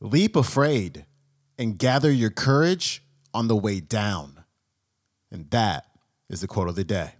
Leap afraid and gather your courage on the way down. And that is the quote of the day.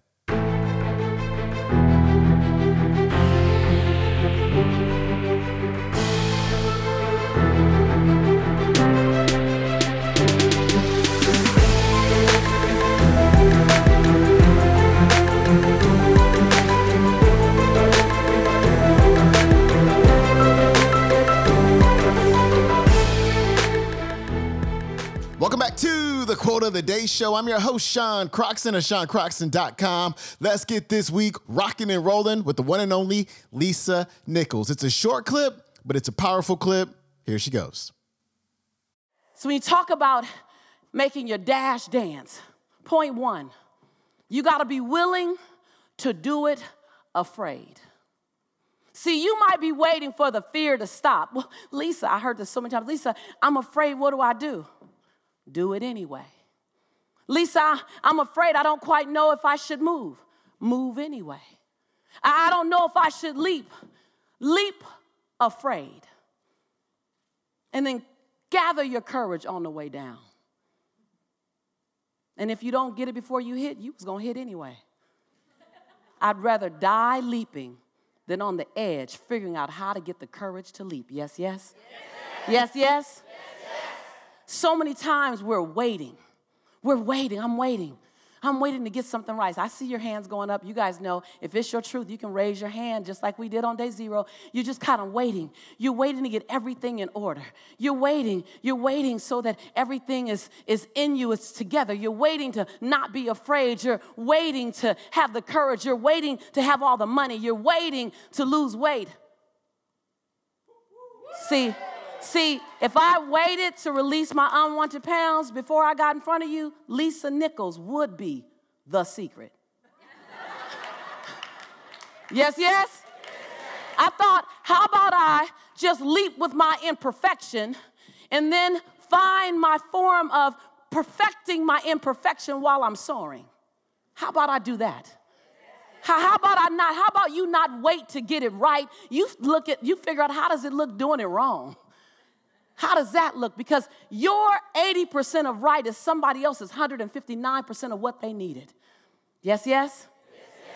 Welcome back to the Quote of the Day Show. I'm your host, Sean Croxton of SeanCroxton.com. Let's get this week rocking and rolling with the one and only Lisa Nichols. It's a short clip, but it's a powerful clip. Here she goes. So when you talk about making your dash dance, point one, you got to be willing to do it afraid. See, you might be waiting for the fear to stop. Well, Lisa, I heard this so many times. Lisa, I'm afraid. What do I do? Do it anyway. Lisa, I'm afraid I don't quite know if I should move. Move anyway. I don't know if I should leap. Leap afraid. And then gather your courage on the way down. And if you don't get it before you hit, you was gonna hit anyway. I'd rather die leaping than on the edge figuring out how to get the courage to leap. Yes, yes? Yes, yes? yes? So many times we're waiting. We're waiting. I'm waiting. I'm waiting to get something right. I see your hands going up. You guys know if it's your truth, you can raise your hand just like we did on day zero. You're just kind of waiting. You're waiting to get everything in order. You're waiting. You're waiting so that everything is, is in you, it's together. You're waiting to not be afraid. You're waiting to have the courage. You're waiting to have all the money. You're waiting to lose weight. See, See, if I waited to release my unwanted pounds before I got in front of you, Lisa Nichols would be the secret. yes, yes? I thought, how about I just leap with my imperfection and then find my form of perfecting my imperfection while I'm soaring? How about I do that? How, about I not? How about you not wait to get it right? You look at, you figure out how does it look doing it wrong? How does that look? Because your 80% of right is somebody else's 159% of what they needed. Yes, yes?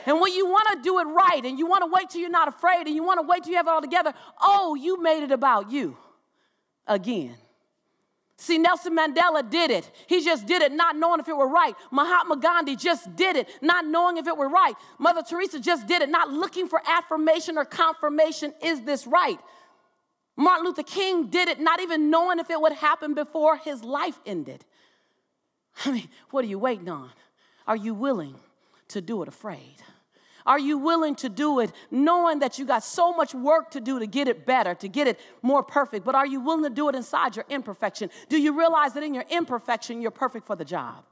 And when you want to do it right and you want to wait till you're not afraid and you want to wait till you have it all together, oh, you made it about you again. See, Nelson Mandela did it. He just did it not knowing if it were right. Mahatma Gandhi just did it not knowing if it were right. Mother Teresa just did it not looking for affirmation or confirmation. Is this right? Martin Luther King did it not even knowing if it would happen before his life ended. I mean, what are you waiting on? Are you willing to do it afraid? Are you willing to do it knowing that you got so much work to do to get it better, to get it more perfect? But are you willing to do it inside your imperfection? Do you realize that in your imperfection, you're perfect for the job?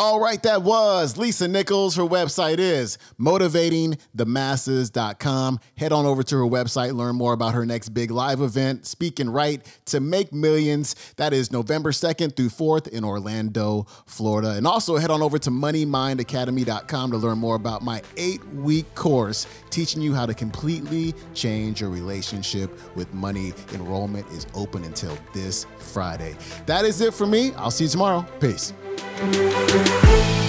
All right, that was Lisa Nichols. Her website is motivatingthemasses.com. Head on over to her website, learn more about her next big live event, Speak and Write to Make Millions. That is November 2nd through 4th in Orlando, Florida. And also head on over to moneymindacademy.com to learn more about my eight week course teaching you how to completely change your relationship with money. Enrollment is open until this Friday. That is it for me. I'll see you tomorrow. Peace. Música